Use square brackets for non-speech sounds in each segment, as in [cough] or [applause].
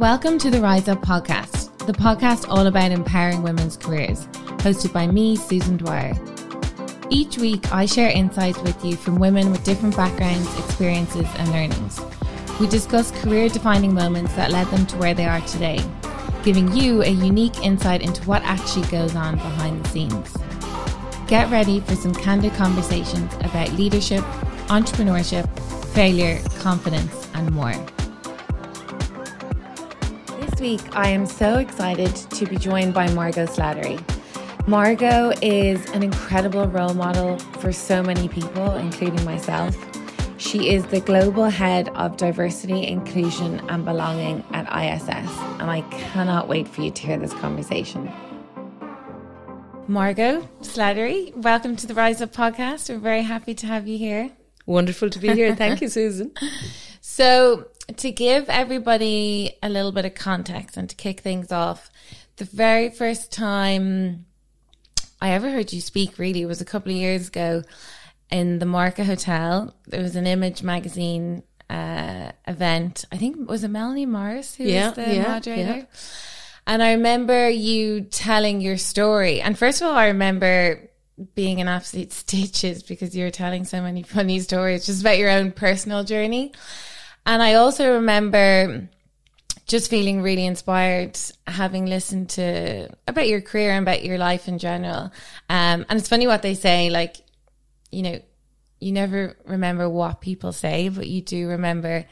Welcome to the Rise Up podcast, the podcast all about empowering women's careers, hosted by me, Susan Dwyer. Each week, I share insights with you from women with different backgrounds, experiences, and learnings. We discuss career defining moments that led them to where they are today, giving you a unique insight into what actually goes on behind the scenes. Get ready for some candid conversations about leadership, entrepreneurship, failure, confidence, and more. This week, I am so excited to be joined by Margot Slattery. Margot is an incredible role model for so many people, including myself. She is the global head of diversity, inclusion, and belonging at ISS, and I cannot wait for you to hear this conversation. Margot Slattery, welcome to the Rise Up podcast. We're very happy to have you here. Wonderful to be here. Thank you, [laughs] Susan. So, to give everybody a little bit of context and to kick things off, the very first time I ever heard you speak really was a couple of years ago in the Marker Hotel. There was an Image magazine uh, event. I think it was it Melanie Morris who Yeah, was the yeah, moderator. yeah. And I remember you telling your story. And first of all, I remember being in absolute [laughs] stitches because you were telling so many funny stories just about your own personal journey. And I also remember just feeling really inspired having listened to about your career and about your life in general. Um, and it's funny what they say, like, you know, you never remember what people say, but you do remember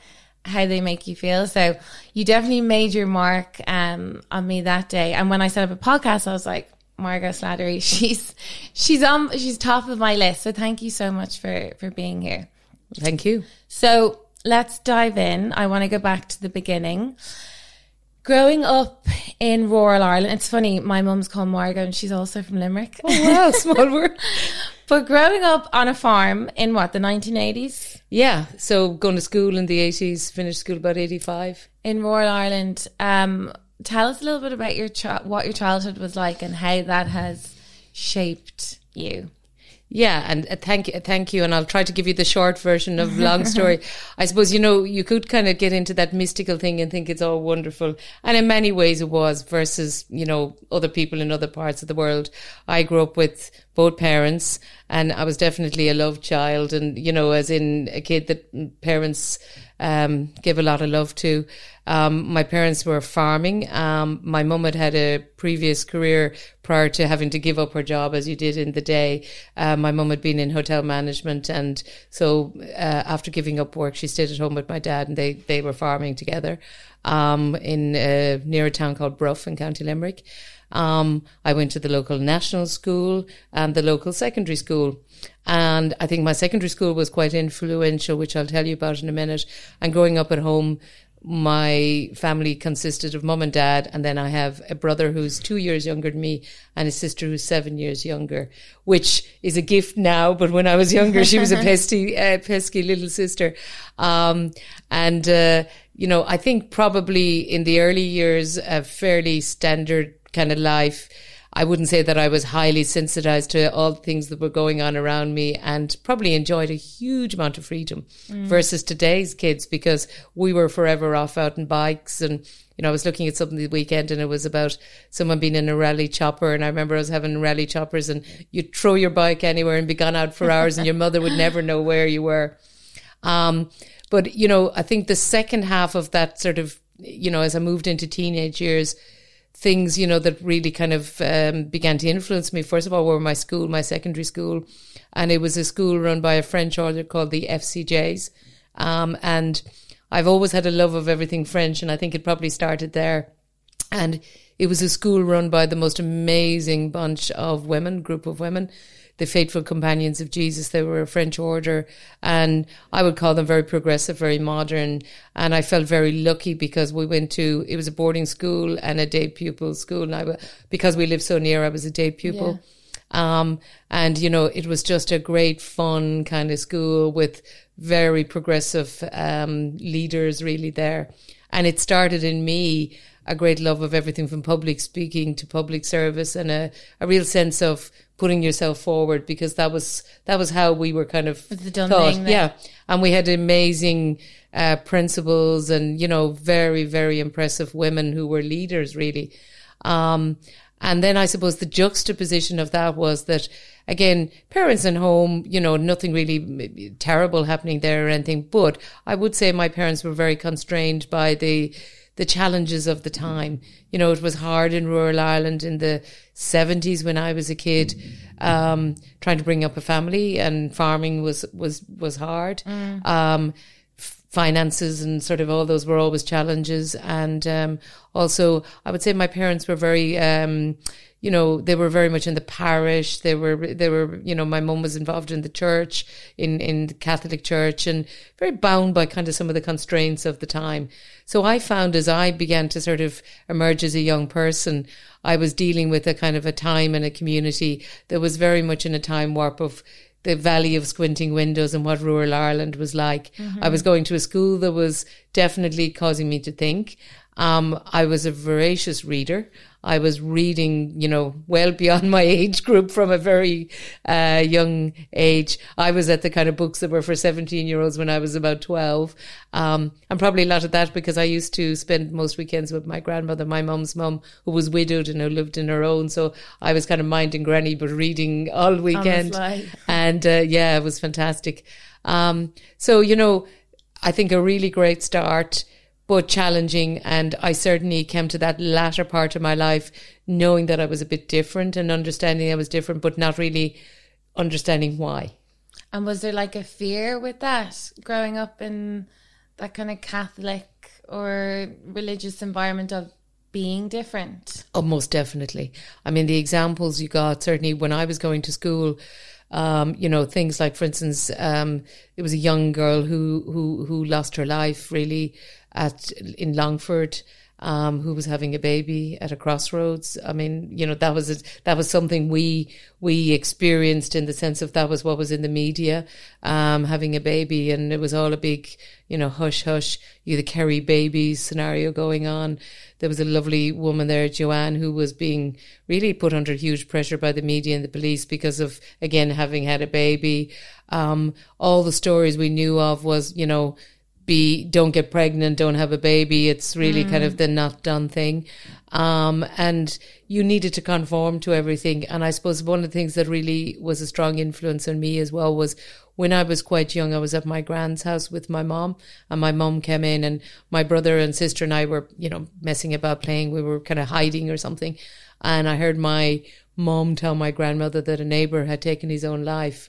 how they make you feel. So you definitely made your mark um, on me that day. And when I set up a podcast, I was like, Margot Slattery, [laughs] she's she's on she's top of my list. So thank you so much for for being here. Thank you. So let's dive in. I want to go back to the beginning. Growing up in rural Ireland, it's funny, my mum's called Margot and she's also from Limerick. Oh, wow, [laughs] small world. but growing up on a farm in what, the 1980s? Yeah, so going to school in the 80s, finished school about 85. in rural Ireland. Um, tell us a little bit about your chi- what your childhood was like and how that has shaped you. Yeah, and uh, thank you, thank you. And I'll try to give you the short version of [laughs] long story. I suppose, you know, you could kind of get into that mystical thing and think it's all wonderful. And in many ways it was versus, you know, other people in other parts of the world. I grew up with both parents and I was definitely a love child and, you know, as in a kid that parents, um, give a lot of love to. Um, my parents were farming. Um, my mum had had a previous career prior to having to give up her job as you did in the day. Uh, my mum had been in hotel management. And so, uh, after giving up work, she stayed at home with my dad and they, they were farming together, um, in, uh, near a town called Bruff in County Limerick. Um, I went to the local national school and the local secondary school. And I think my secondary school was quite influential, which I'll tell you about in a minute. And growing up at home, my family consisted of mum and dad, and then I have a brother who's two years younger than me and a sister who's seven years younger, which is a gift now. But when I was younger, she was a [laughs] pesky, uh, pesky little sister. Um, and, uh, you know, I think probably in the early years, a fairly standard kind of life. I wouldn't say that I was highly sensitized to all the things that were going on around me and probably enjoyed a huge amount of freedom versus today's kids because we were forever off out on bikes and you know, I was looking at something the weekend and it was about someone being in a rally chopper. And I remember I was having rally choppers and you'd throw your bike anywhere and be gone out for hours and your mother would never know where you were. Um, but, you know, I think the second half of that sort of, you know, as I moved into teenage years, things, you know, that really kind of um, began to influence me. First of all, were my school, my secondary school. And it was a school run by a French order called the FCJs. Um, and I've always had a love of everything French. And I think it probably started there. And it was a school run by the most amazing bunch of women, group of women, the faithful companions of Jesus. They were a French order and I would call them very progressive, very modern. And I felt very lucky because we went to, it was a boarding school and a day pupil school. And I, because we lived so near, I was a day pupil. Um, and you know, it was just a great fun kind of school with very progressive, um, leaders really there. And it started in me a great love of everything from public speaking to public service and a, a real sense of putting yourself forward because that was that was how we were kind of the done thought. thing. Yeah, and we had amazing uh, principals and you know very very impressive women who were leaders really. Um, and then I suppose the juxtaposition of that was that again, parents and home, you know, nothing really terrible happening there or anything. But I would say my parents were very constrained by the the challenges of the time. You know, it was hard in rural Ireland in the 70s when I was a kid, um, trying to bring up a family and farming was, was, was hard. Um, finances and sort of all those were always challenges. And, um, also I would say my parents were very, um, you know, they were very much in the parish. They were, they were, you know, my mum was involved in the church, in, in the Catholic church and very bound by kind of some of the constraints of the time. So I found as I began to sort of emerge as a young person, I was dealing with a kind of a time and a community that was very much in a time warp of the valley of squinting windows and what rural Ireland was like. I was going to a school that was definitely causing me to think. Um, I was a voracious reader. I was reading, you know, well beyond my [laughs] age group from a very uh, young age. I was at the kind of books that were for 17 year olds when I was about 12. Um, and probably a lot of that because I used to spend most weekends with my grandmother, my mum's mum, who was widowed and who lived in her own. So I was kind of minding granny, but reading all weekend. And uh, yeah, it was fantastic. Um, so, you know, I think a really great start but challenging. And I certainly came to that latter part of my life knowing that I was a bit different and understanding I was different, but not really understanding why. And was there like a fear with that growing up in that kind of Catholic or religious environment of being different? Oh, most definitely. I mean, the examples you got, certainly when I was going to school, um, you know, things like, for instance, um, it was a young girl who, who, who lost her life really at, in Longford. Um, who was having a baby at a crossroads. I mean, you know, that was, a, that was something we, we experienced in the sense of that was what was in the media, um, having a baby and it was all a big, you know, hush hush, you the Kerry babies scenario going on. There was a lovely woman there, Joanne, who was being really put under huge pressure by the media and the police because of, again, having had a baby. Um, all the stories we knew of was, you know, be don't get pregnant, don't have a baby. It's really kind of the not done thing. Um, and you needed to conform to everything. And I suppose one of the things that really was a strong influence on me as well was when I was quite young, I was at my grand's house with my mom and my mom came in and my brother and sister and I were, you know, messing about playing. We were kind of hiding or something. And I heard my mom tell my grandmother that a neighbor had taken his own life.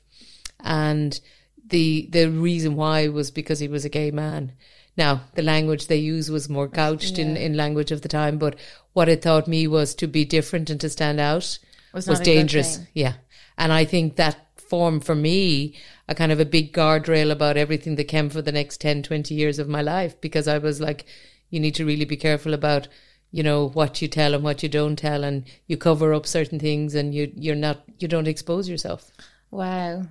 And the the reason why was because he was a gay man. Now the language they used was more couched in, in language of the time, but what it taught me was to be different and to stand out Was was, not a good dangerous. Yeah, and I think that formed for me a kind of a big guardrail about everything that came for the next 10, 20 years of my life because I was like, you need to really be careful about you know what you tell and what you don't tell, and you cover up certain things, and you you're not you don't expose yourself. Wow.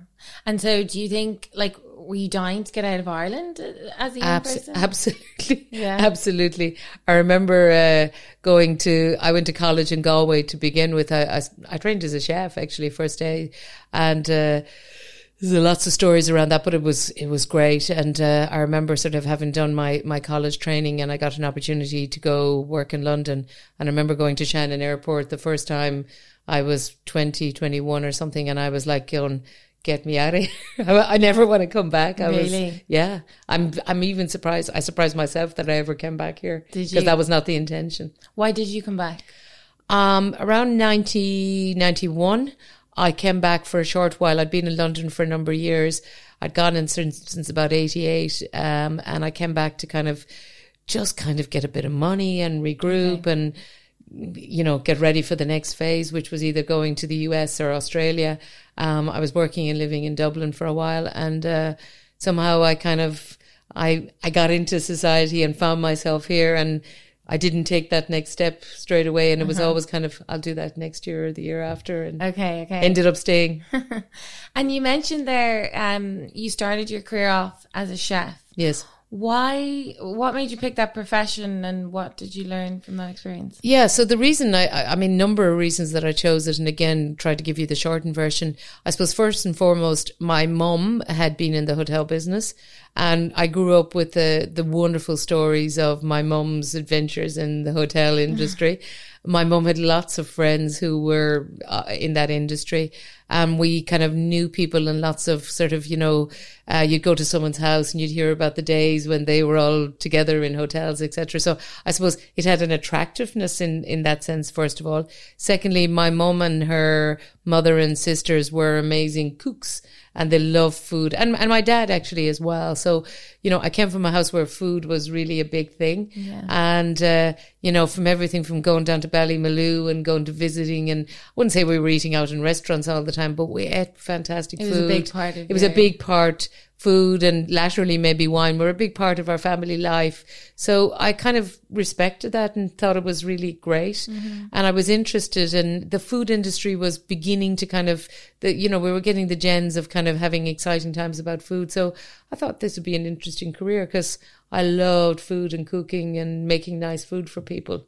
And so do you think, like, were you dying to get out of Ireland uh, as a young Abs- person? absolutely. [laughs] Yeah. Absolutely. I remember uh, going to, I went to college in Galway to begin with. I, I, I trained as a chef actually first day. And uh, there's lots of stories around that, but it was, it was great. And uh, I remember sort of having done my, my college training and I got an opportunity to go work in London. And I remember going to Shannon Airport the first time I was 20, 21 or something. And I was like, going, get me out of here. [laughs] I never want to come back. I was, Really? yeah. I'm, I'm even surprised. I surprised myself that I ever came back here. Did you? Because that was not the intention. Why did you come back? Um, around 1991, I came back for a short while. I'd been in London for a number of years. I'd gone in since, since about 88. Um, and I came back to kind of just kind of get a bit of money and regroup and, you know, get ready for the next phase, which was either going to the US or Australia. Um, I was working and living in Dublin for a while and, uh, somehow I kind of, I, I got into society and found myself here and I didn't take that next step straight away. And it was always kind of, I'll do that next year or the year after and Okay, okay. ended up staying. [laughs] and you mentioned there, um, you started your career off as a chef. yes. Why? What made you pick that profession, and what did you learn from that experience? Yeah, so the reason I, I mean, number of reasons that I chose it, and again, try to give you the shortened version. I suppose first and foremost, my mum had been in the hotel business, and I grew up with the the wonderful stories of my mum's adventures in the hotel [sighs] industry. my mum had lots of friends who were uh, in that industry and we kind of knew people and lots of sort of you know uh, you'd go to someone's house and you'd hear about the days when they were all together in hotels etc so i suppose it had an attractiveness in in that sense first of all secondly my mum and her mother and sisters were amazing cooks and they love food and, and my dad actually as well. So, you know, I came from a house where food was really a big thing. Yeah. And, uh, you know, from everything from going down to Ballymaloe and going to visiting and I wouldn't say we were eating out in restaurants all the time, but we ate fantastic it food. It was a big part of It was a big part food and laterally maybe wine were a big part of our family life. So I kind of respected that and thought it was really great. Mm-hmm. And I was interested and the food industry was beginning to kind of, the, you know, we were getting the gens of kind of having exciting times about food. So I thought this would be an interesting career because I loved food and cooking and making nice food for people.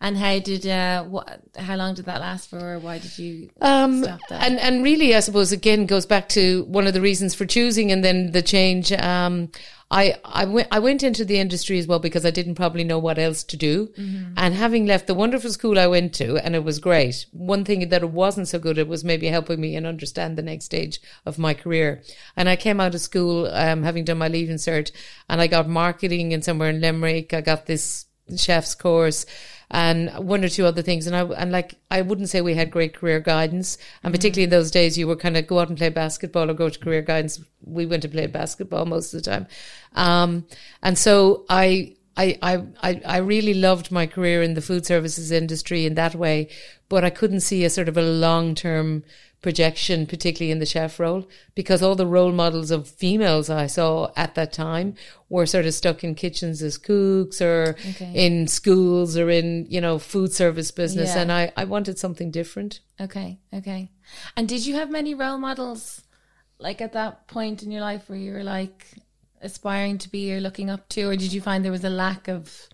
And how did uh, what? How long did that last for? Why did you um, stop that? And and really, I suppose again goes back to one of the reasons for choosing, and then the change. Um, I I went I went into the industry as well because I didn't probably know what else to do, mm-hmm. and having left the wonderful school I went to, and it was great. One thing that it wasn't so good, it was maybe helping me and understand the next stage of my career. And I came out of school, um, having done my leaving cert, and I got marketing in somewhere in Limerick. I got this chef's course and one or two other things. And I, and like, I wouldn't say we had great career guidance. And mm-hmm. particularly in those days, you were kind of go out and play basketball or go to career guidance. We went to play basketball most of the time. Um, and so I, I, I, I really loved my career in the food services industry in that way, but I couldn't see a sort of a long term projection, particularly in the chef role, because all the role models of females I saw at that time were sort of stuck in kitchens as cooks or okay. in schools or in, you know, food service business. Yeah. And I, I wanted something different. Okay. Okay. And did you have many role models like at that point in your life where you were like aspiring to be or looking up to, or did you find there was a lack of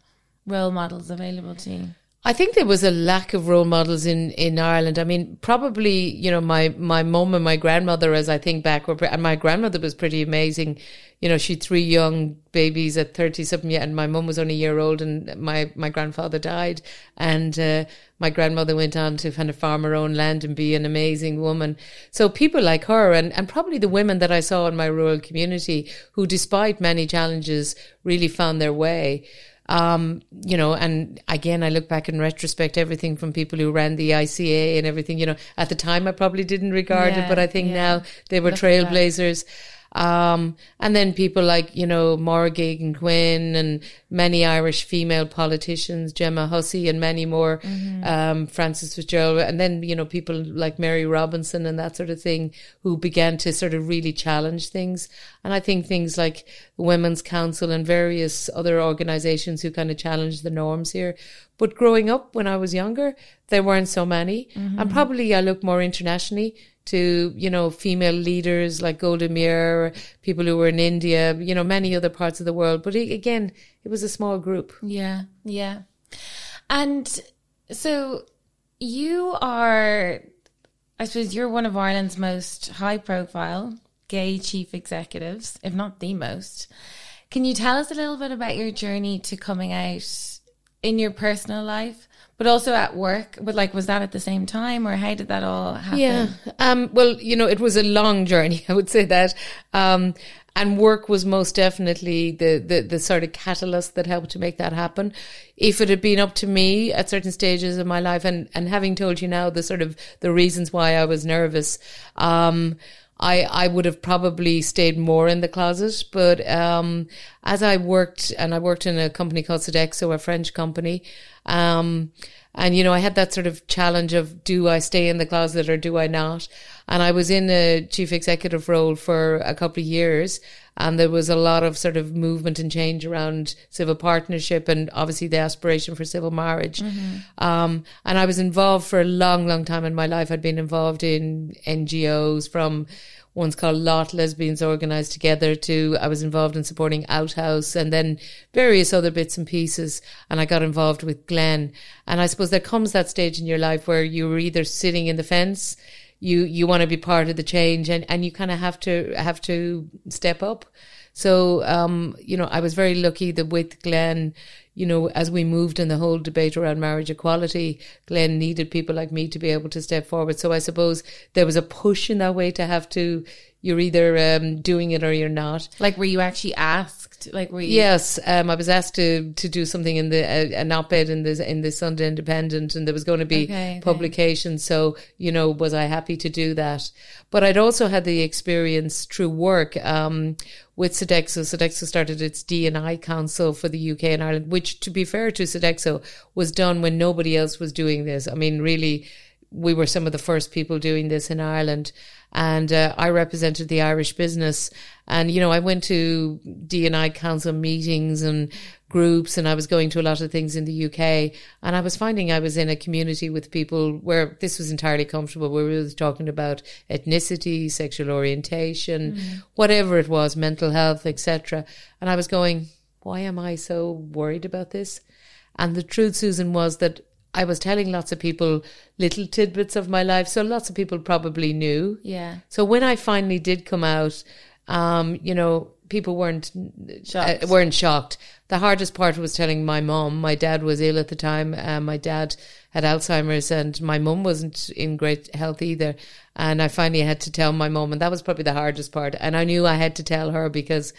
role models available to you? I think there was a lack of role models in, in Ireland. I mean, probably, you know, my, my mum and my grandmother, as I think back, were, and my grandmother was pretty amazing. You know, she had three young babies at 30 something, and my mom was only a year old and my, my grandfather died. And, uh, my grandmother went on to kind of farm her own land and be an amazing woman. So people like her and, and probably the women that I saw in my rural community who, despite many challenges, really found their way. Um, you know, and again, I look back in retrospect, everything from people who ran the ICA and everything, you know, at the time I probably didn't regard yeah, it, but I think yeah. now they were look trailblazers. Um, and then people like, you know, Geoghegan Quinn and many Irish female politicians, Gemma Hussey and many more, mm-hmm. um, Frances Fitzgerald. And then, you know, people like Mary Robinson and that sort of thing who began to sort of really challenge things. And I think things like Women's Council and various other organizations who kind of challenged the norms here. But growing up when I was younger, there weren't so many. Mm-hmm. And probably I look more internationally to, you know, female leaders like Golda Meir, people who were in India, you know, many other parts of the world. But again, it was a small group. Yeah, yeah. And so you are, I suppose you're one of Ireland's most high profile gay chief executives, if not the most. Can you tell us a little bit about your journey to coming out in your personal life? But also at work. But like, was that at the same time, or how did that all happen? Yeah. Um, well, you know, it was a long journey. [laughs] I would say that. Um, and work was most definitely the, the, the sort of catalyst that helped to make that happen. If it had been up to me at certain stages of my life, and and having told you now the sort of the reasons why I was nervous, um, I, I would have probably stayed more in the closet. But um, as I worked, and I worked in a company called Sodexo, a French company, um, and you know, I had that sort of challenge of do I stay in the closet or do I not? And I was in a chief executive role for a couple of years and there was a lot of sort of movement and change around civil partnership and obviously the aspiration for civil marriage. Mm-hmm. Um, and I was involved for a long, long time in my life. I'd been involved in NGOs from one's called Lot Lesbians Organised Together to I was involved in supporting Outhouse and then various other bits and pieces and I got involved with GLEN and I suppose there comes that stage in your life where you're either sitting in the fence you you want to be part of the change and and you kind of have to have to step up so um you know I was very lucky that with GLEN you know, as we moved in the whole debate around marriage equality, GLEN needed people like me to be able to step forward. So I suppose there was a push in that way to have to, you're either um, doing it or you're not. Like, were you actually asked? Like, were you? Yes, um, I was asked to to do something in the uh, an op-ed in the in the Sunday Independent, and there was going to be Okay, okay. publication. So you know, was I happy to do that? But I'd also had the experience through work um, with Sodexo. Sodexo started its D and I Council for the UK and Ireland, which, to be fair to Sodexo, was done when nobody else was doing this. I mean, really we were some of the first people doing this in Ireland. And uh, I represented the Irish business. And, you know, I went to D&I council meetings and groups and I was going to a lot of things in the UK. And I was finding I was in a community with people where this was entirely comfortable. We were talking about ethnicity, sexual orientation, whatever it was, mental health, etc. And I was going, why am I so worried about this? And the truth, Susan, was that I was telling lots of people little tidbits of my life, so lots of people probably knew. Yeah. So when I finally did come out, um, you know, people weren't Shocked. uh, weren't shocked. The hardest part was telling my mom. My dad was ill at the time. Uh, my dad had Alzheimer's, and my mum wasn't in great health either. And I finally had to tell my mom, and that was probably the hardest part. And I knew I had to tell her because,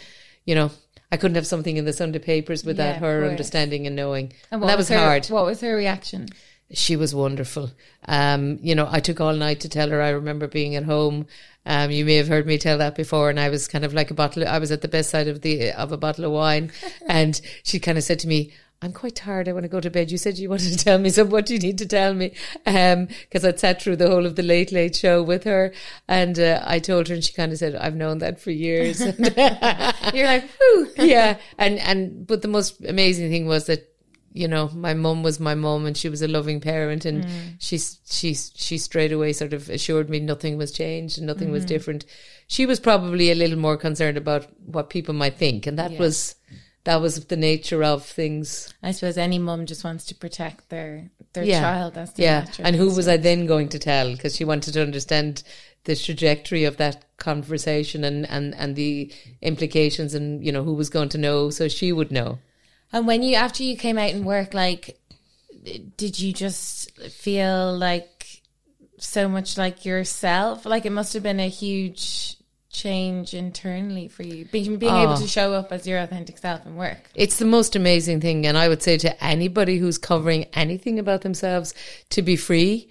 you know. I couldn't have something in the Sunday papers without Yeah, her understanding and knowing. And And that was her, hard. What was her reaction? She was wonderful. Um, you know, I took all night to tell her. I remember being at home. Um, you may have heard me tell that before, and I was kind of like a bottle. I was at the bedside of the of a bottle of wine, [laughs] and she kind of said to me, "I'm quite tired. I want to go to bed." You said you wanted to tell me, so what do you need to tell me? Um, because I'd sat through the whole of the Late Late Show with her, and uh, I told her, and she kind of said, "I've known that for years." [laughs] [laughs] You're like, whoo. yeah, and and but the most amazing thing was that you know my mum was my mum and she was a loving parent and mm. she she she straight away sort of assured me nothing was changed and nothing was mm-hmm. different. She was probably a little more concerned about what people might think, and that Yeah. was that was the nature of things. I suppose any mum just wants to protect their their Yeah. child. That's the Yeah, and who was I then going to tell? Because she wanted to understand the trajectory of that conversation and and and the implications, and you know who was going to know, so she would know. And when you after you came out and work, like, did you just feel like so much like yourself? Like it must have been a huge change internally for you, being being able Oh. to show up as your authentic self and work. It's the most amazing thing. And I would say to anybody who's covering anything about themselves to be free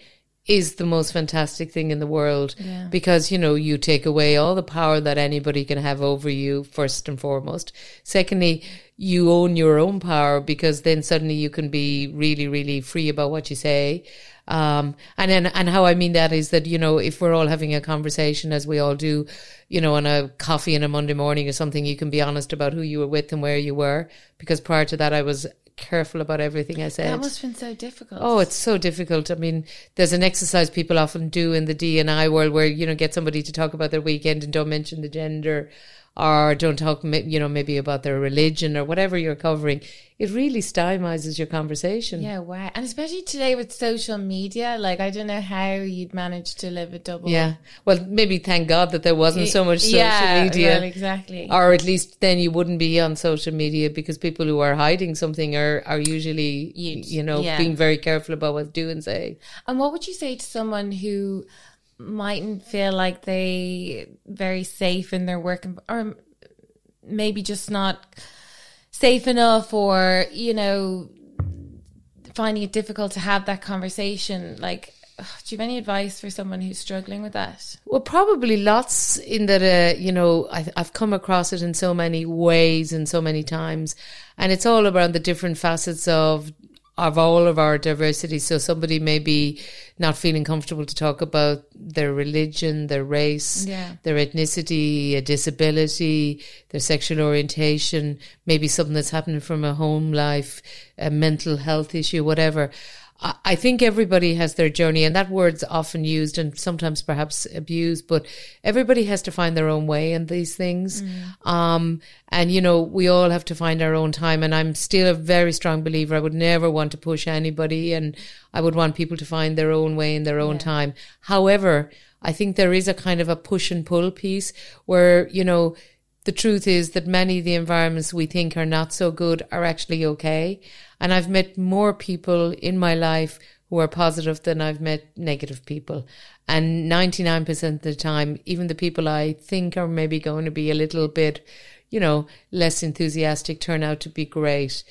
is the most fantastic thing in the world Yeah. because you know you take away all the power that anybody can have over you first and foremost secondly you own your own power because then suddenly you can be really really free about what you say um, and then, and how I mean that is that, you know, if we're all having a conversation as we all do, you know, on a coffee on a Monday morning or something, you can be honest about who you were with and where you were. Because prior to that, I was careful about everything I said. That must have been so difficult. Oh, it's so difficult. I mean, there's an exercise people often do in the D and I world where you know get somebody to talk about their weekend and don't mention the gender, or don't talk, you know, maybe about their religion or whatever you're covering. It really stymizes your conversation. yeah, wow. And especially today with social media, like I don't know how you'd manage to live a double. Yeah. Well, maybe thank God that there wasn't so much social yeah, media. Well, exactly. Or at least then you wouldn't be on social media because people who are hiding something are, are usually, You'd- you know, yeah. being very careful about what they do and say. And what would you say to someone who mightn't feel like they very safe in their work, or maybe just not safe enough, or you know, finding it difficult to have that conversation? Like, do you have any advice for someone who's struggling with that? Well, probably lots in that, uh, you know, I, I've come across it in so many ways and so many times. And it's all around the different facets of, of all of our diversity. So somebody may be not feeling comfortable to talk about their religion, their race, Yeah. their ethnicity, a disability, their sexual orientation, maybe something that's happening from a home life, a mental health issue, whatever. I think everybody has their journey, and that word's often used and sometimes perhaps abused, but everybody has to find their own way in these things. Um, and, you know, we all have to find our own time. And I'm still a very strong believer. I would never want to push anybody, and I would want people to find their own way in their own time. However, I think there is a kind of a push and pull piece where, you know, the truth is that many of the environments we think are not so good are actually okay. And I've met more people in my life who are positive than I've met negative people. And 99% of the time, even the people I think are maybe going to be a little bit, you know, less enthusiastic turn out to be great.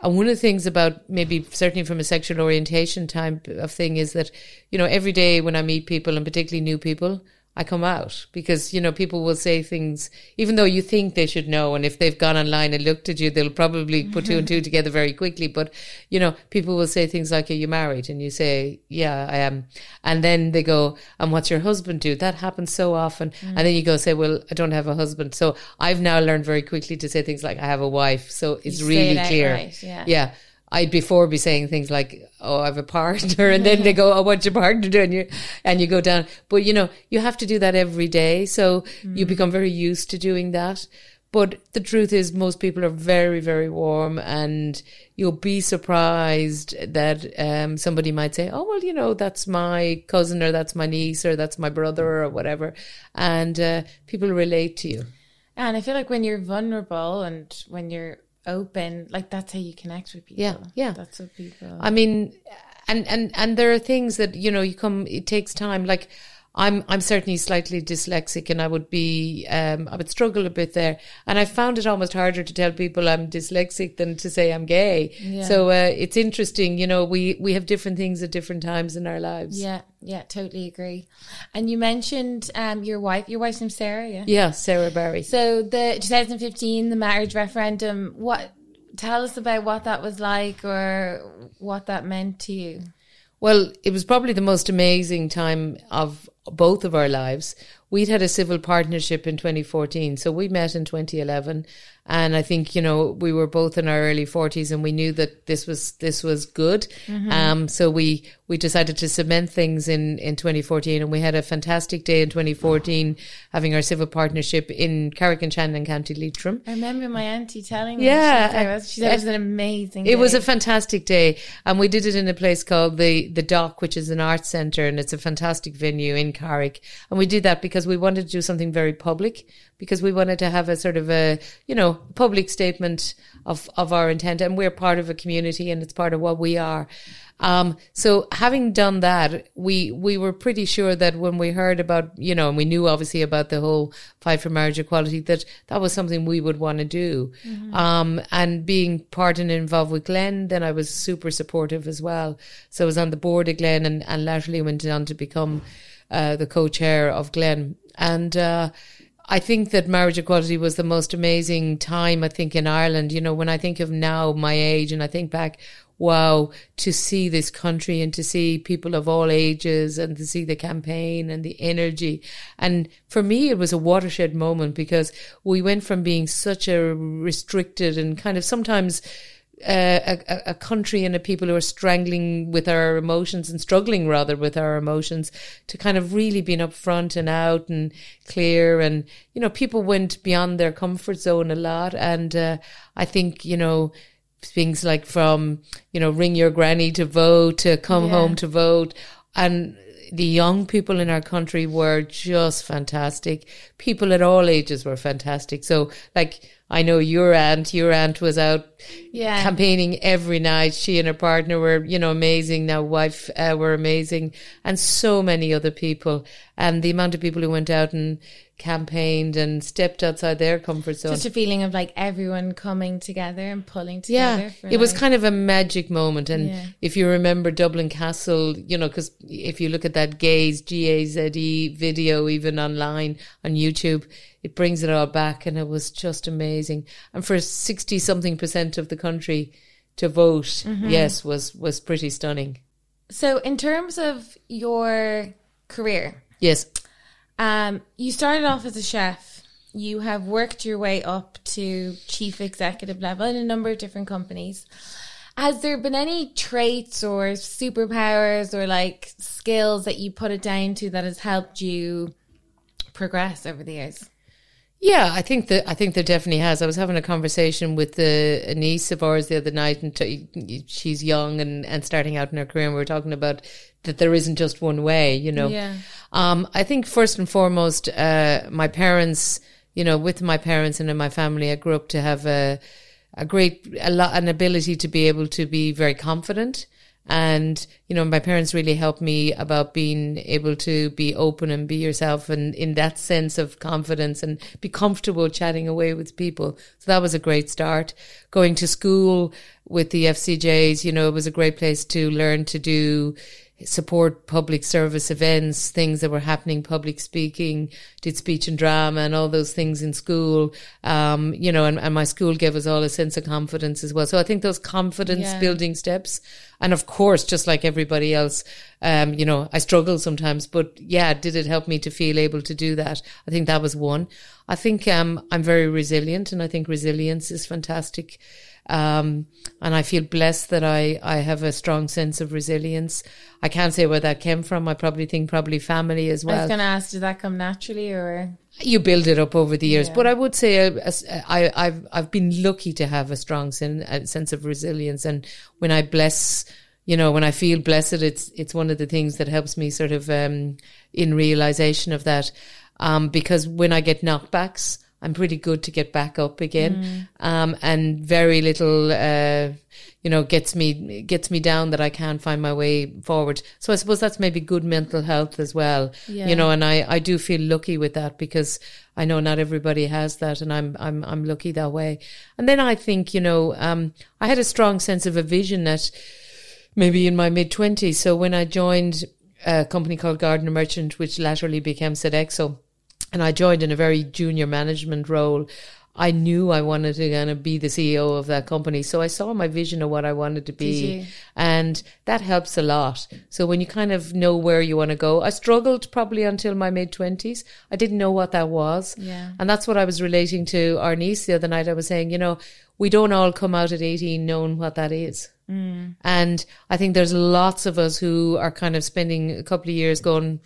And one of the things about maybe certainly from a sexual orientation type of thing is that, you know, every day when I meet people and particularly new people, I come out because, you know, people will say things, even though you think they should know. And if they've gone online and looked at you, they'll probably put two and two together very quickly. But, you know, people will say things like, are you married? And you say, yeah, I am. And then they go, and what's your husband do? That happens so often. And then you go say, well, I don't have a husband. So I've now learned very quickly to say things like, I have a wife. So it's really it clear. outright, yeah. Yeah. I'd before be saying things like, "Oh, I have a partner," and then they go, "Oh, what's your partner [laughs] doing?" You and you go down. But you know, you have to do that every day, so you become very used to doing that. But the truth is, most people are very, very warm, and you'll be surprised that um, somebody might say, "Oh, well, you know, that's my cousin, or that's my niece, or that's my brother, or whatever," and uh, people relate to you. And I feel like when you're vulnerable and when you're open, like that's how you connect with people. Yeah, yeah. That's what people. I mean, and and and there are things that you know you come. It takes time. Like I'm I'm certainly slightly dyslexic, and I would be um I would struggle a bit there. And I found it almost harder to tell people I'm dyslexic than to say I'm gay. Yeah. So uh, it's interesting. You know, we we have different things at different times in our lives. yeah, yeah, totally agree. And you mentioned um your wife. Your wife's name Sarah. Yeah. Yeah, Sarah Barry. So the 2015, the marriage referendum. What? Tell us about what that was like, or what that meant to you. Well, it was probably the most amazing time of both of our lives. We'd had a civil partnership in 2014, so we met in 2011, and I think you know we were both in our early 40s, and we knew that this was this was good. Um, so we we decided to cement things in in 2014, and we had a fantastic day in 2014, having our civil partnership in Carrick-on-Shannon County Leitrim. I remember my auntie telling me. Yeah, she, said, it was an amazing. Day. it was a fantastic day, and we did it in a place called the the Dock, which is an arts centre, and it's a fantastic venue in Carrick. And we did that because we wanted to do something very public, because we wanted to have a sort of a you know public statement of of our intent, and we're part of a community, and it's part of what we are. Um, so having done that, we we were pretty sure that when we heard about you know, and we knew obviously about the whole fight for marriage equality, that that was something we would want to do. Um, and being part and involved with GLEN, then I was super supportive as well. So I was on the board of GLEN, and, and latterly went on to become uh, the co-chair of GLEN, and. Uh, I think that marriage equality was the most amazing time, I think, in Ireland. You know, when I think of now my age and I think back, wow, to see this country and to see people of all ages and to see the campaign and the energy. And for me, it was a watershed moment because we went from being such a restricted and kind of sometimes uh, a, a country and a people who are strangling with our emotions and struggling rather with our emotions to kind of really being upfront and out and clear and you know people went beyond their comfort zone a lot and uh, I think you know things like from you know ring your granny to vote to come Yeah. home to vote and the young people in our country were just fantastic. People at all ages were fantastic. So, like, I know your aunt, your aunt was out Yeah. campaigning every night. She and her partner were, you know, amazing. Now, wife uh, were amazing, and so many other people. And the amount of people who went out and campaigned and stepped outside their comfort zone. Just a feeling of like everyone coming together and pulling together. Yeah, for it was like- kind of a magic moment. And Yeah. if you remember Dublin Castle, you know, because if you look at that Gaze, G A Z E video, even online on YouTube, it brings it all back. And it was just amazing. And for 60 something percent of the country to vote, Mm-hmm. yes, was, was pretty stunning. So, in terms of your career, Yes. Um, you started off as a chef. You have worked your way up to chief executive level in a number of different companies. Has there been any traits or superpowers or like skills that you put it down to that has helped you progress over the years? Yeah, I think that I think there definitely has. I was having a conversation with the, a niece of ours the other night, and t- she's young and, and starting out in her career. And we were talking about that there isn't just one way, you know. Yeah. Um, I think first and foremost, uh, my parents, you know, with my parents and in my family, I grew up to have a a great a lot an ability to be able to be very confident and, you know, my parents really helped me about being able to be open and be yourself and in that sense of confidence and be comfortable chatting away with people. So that was a great start. Going to school with the FCJs, you know, it was a great place to learn to do support public service events, things that were happening, public speaking, did speech and drama and all those things in school. Um, you know, and, and my school gave us all a sense of confidence as well. So I think those confidence Yeah. building steps. And of course, just like everybody else, um, you know, I struggle sometimes, but yeah, did it help me to feel able to do that? I think that was one. I think, um, I'm very resilient and I think resilience is fantastic. Um, and I feel blessed that I, I have a strong sense of resilience. I can't say where that came from. I probably think probably family as well. I was going to ask, does that come naturally or? you build it up over the years, Yeah. but I would say uh, as- I, I've, I've been lucky to have a strong sen- a sense of resilience. And when I bless, you know, when I feel blessed, it's, it's one of the things that helps me sort of, um, in realization of that. Um, because when I get knockbacks, I'm pretty good to get back up again. Um, and very little, uh, you know, gets me, gets me down that I can't find my way forward. So I suppose that's maybe good mental health as well. Yeah. You know, and I, I do feel lucky with that because I know not everybody has that and I'm, I'm, I'm lucky that way. And then I think, you know, um, I had a strong sense of a vision that maybe in my mid twenties. So when I joined a company called Gardner Merchant, which laterally became Sodexo, and I joined in a very junior management role. I knew I wanted to kind of be the CEO of that company. So I saw my vision of what I wanted to be. And that helps a lot. So when you kind of know where you want to go, I struggled probably until my mid twenties. I didn't know what that was. Yeah. And that's what I was relating to our niece the other night. I was saying, you know, we don't all come out at 18 knowing what that is. Mm. And I think there's lots of us who are kind of spending a couple of years going,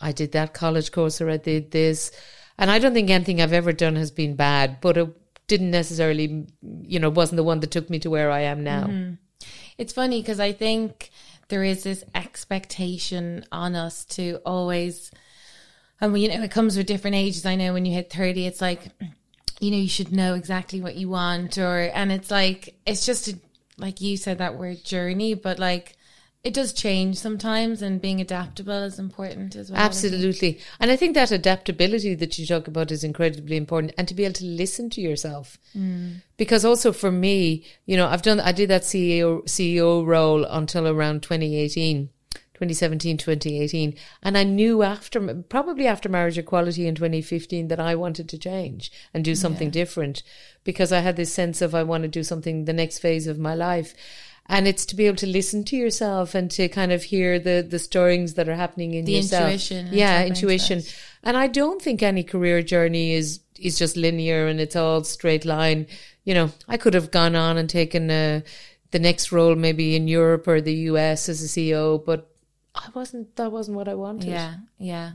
I did that college course or I did this. And I don't think anything I've ever done has been bad, but it didn't necessarily, you know, wasn't the one that took me to where I am now. Mm-hmm. It's funny because I think there is this expectation on us to always, and you know, it comes with different ages. I know when you hit 30, it's like, you know, you should know exactly what you want, or, and it's like, it's just, a, like you said, that word journey, but like, it does change sometimes, and being adaptable is important as well. Absolutely. And I think that adaptability that you talk about is incredibly important and to be able to listen to yourself. Mm. Because also for me, you know, I've done, I did that CEO, CEO role until around 2018. 2017, 2018. And I knew after, probably after marriage equality in 2015 that I wanted to change and do something different because I had this sense of I want to do something the next phase of my life. And it's to be able to listen to yourself and to kind of hear the, the stirrings that are happening in The yourself. intuition Yeah, intuition. And I don't think any career journey is, is just linear and it's all straight line. You know, I could have gone on and taken uh, the next role maybe in Europe or the US as a CEO, but I wasn't, that wasn't what I wanted. Yeah, yeah.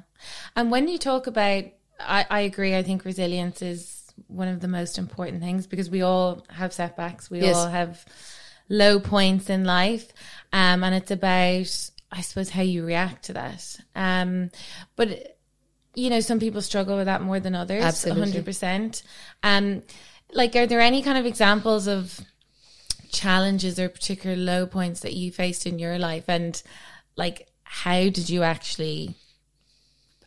And when you talk about, I, I agree. I think resilience is one of the most important things because we all have setbacks. We Yes. all have low points in life, um, and it's about, I suppose, how you react to that. Um, but you know, some people struggle with that more than others. Absolutely. hundred percent. Um, like, are there any kind of examples of challenges or particular low points that you faced in your life and like how did you actually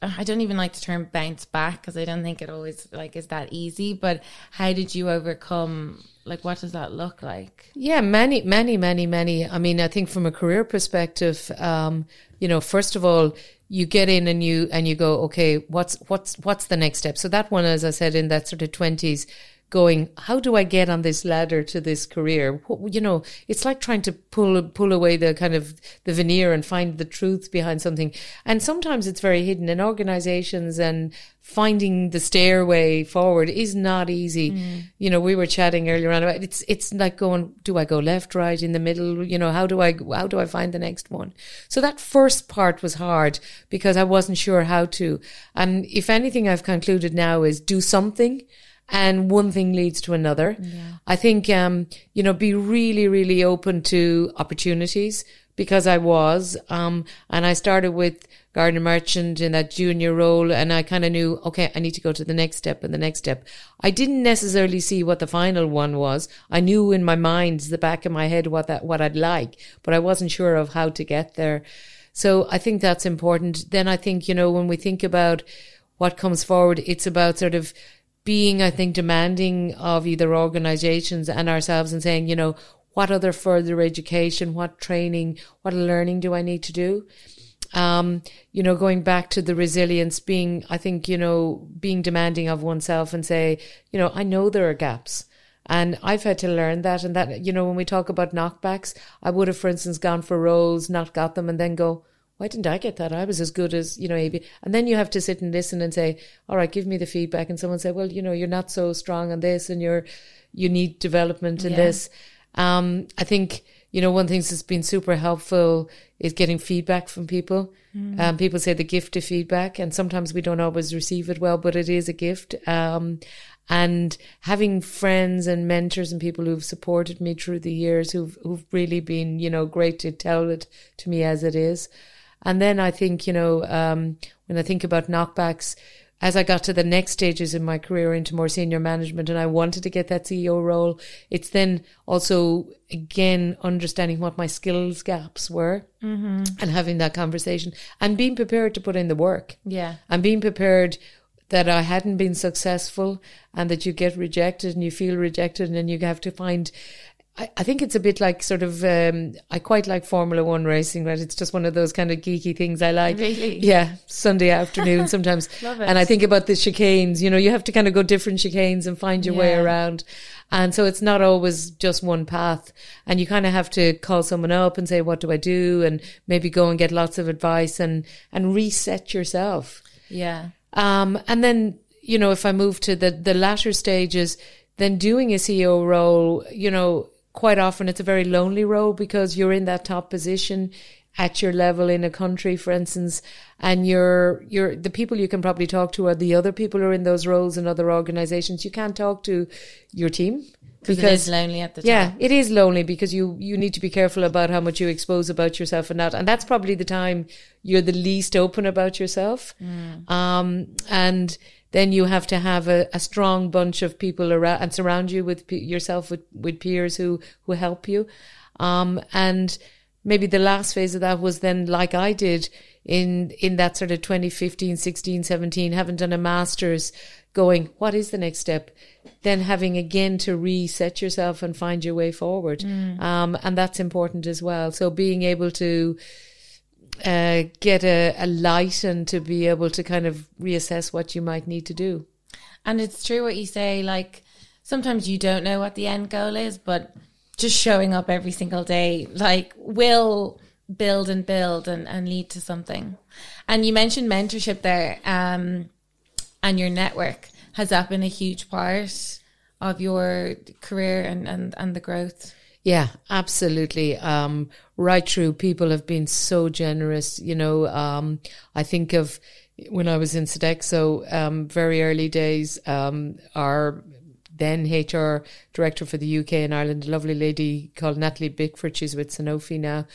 I don't even like the term bounce back because I don't think it always like is that easy but how did you overcome like what does that look like Yeah, many, many, many, many. I mean, I think from a career perspective, um, you know, first of all, you get in and you and you go, okay, what's what's what's the next step? So that one, as I said, in that sort of twenties, going, how do I get on this ladder to this career? You know, it's like trying to pull, pull away the kind of the veneer and find the truth behind something. And sometimes it's very hidden in organizations and finding the stairway forward is not easy. Mm. You know, we were chatting earlier on about it's, it's like going, do I go left, right, in the middle? You know, how do I, how do I find the next one? So that first part was hard because I wasn't sure how to. And if anything I've concluded now is do something and one thing leads to another. Yeah. I think, um, you know, be really, really open to opportunities because I was, um, and I started with Gardner Merchant in that junior role and I kind of knew, okay, I need to go to the next step and the next step. I didn't necessarily see what the final one was. I knew in my mind, the back of my head, what that, what I'd like, but I wasn't sure of how to get there. So I think that's important. Then I think, you know, when we think about what comes forward, it's about sort of being, I think, demanding of either organizations and ourselves and saying, you know, what other further education, what training, what learning do I need to do? Um, you know, going back to the resilience, being, I think, you know, being demanding of oneself and say, you know, I know there are gaps. And I've had to learn that. And that, you know, when we talk about knockbacks, I would have, for instance, gone for roles, not got them, and then go, why didn't I get that? I was as good as, you know, AB. And then you have to sit and listen and say, all right, give me the feedback. And someone say, well, you know, you're not so strong on this and you're, you need development in yeah. this. Um, I think, you know, one thing that's been super helpful is getting feedback from people. Mm. Um, people say the gift of feedback and sometimes we don't always receive it well, but it is a gift. Um, and having friends and mentors and people who've supported me through the years who've, who've really been, you know, great to tell it to me as it is. And then I think, you know, um, when I think about knockbacks, as I got to the next stages in my career into more senior management and I wanted to get that CEO role, it's then also again understanding what my skills gaps were mm-hmm. and having that conversation and being prepared to put in the work. Yeah. And being prepared that I hadn't been successful and that you get rejected and you feel rejected and then you have to find I, I think it's a bit like sort of um, I quite like Formula One racing, right? It's just one of those kind of geeky things I like. Really? Yeah, Sunday afternoon [laughs] sometimes. Love it. And I think about the chicanes. You know, you have to kind of go different chicanes and find your yeah. way around. And so it's not always just one path. And you kind of have to call someone up and say, "What do I do?" And maybe go and get lots of advice and and reset yourself. Yeah. Um, and then you know, if I move to the the latter stages, then doing a CEO role, you know quite often it's a very lonely role because you're in that top position at your level in a country, for instance, and you're, you're, the people you can probably talk to are the other people who are in those roles in other organizations. You can't talk to your team because it is lonely at the time. Yeah, it is lonely because you, you need to be careful about how much you expose about yourself and that. And that's probably the time you're the least open about yourself. Mm. Um, and, then you have to have a, a strong bunch of people around and surround you with yourself with, with peers who, who help you. Um, and maybe the last phase of that was then like I did in, in that sort of 2015, 16, 17, having done a master's going, what is the next step? Then having again to reset yourself and find your way forward. Mm. Um, and that's important as well. So being able to, uh, get a, a light and to be able to kind of reassess what you might need to do. And it's true what you say, like sometimes you don't know what the end goal is, but just showing up every single day, like will build and build and, and lead to something. And you mentioned mentorship there, um, and your network. Has that been a huge part of your career and, and, and the growth? Yeah, absolutely. Um, right through, people have been so generous. You know, um, I think of when I was in Sodexo, um, very early days, um, our then HR director for the UK and Ireland, a lovely lady called Natalie Bickford, she's with Sanofi now.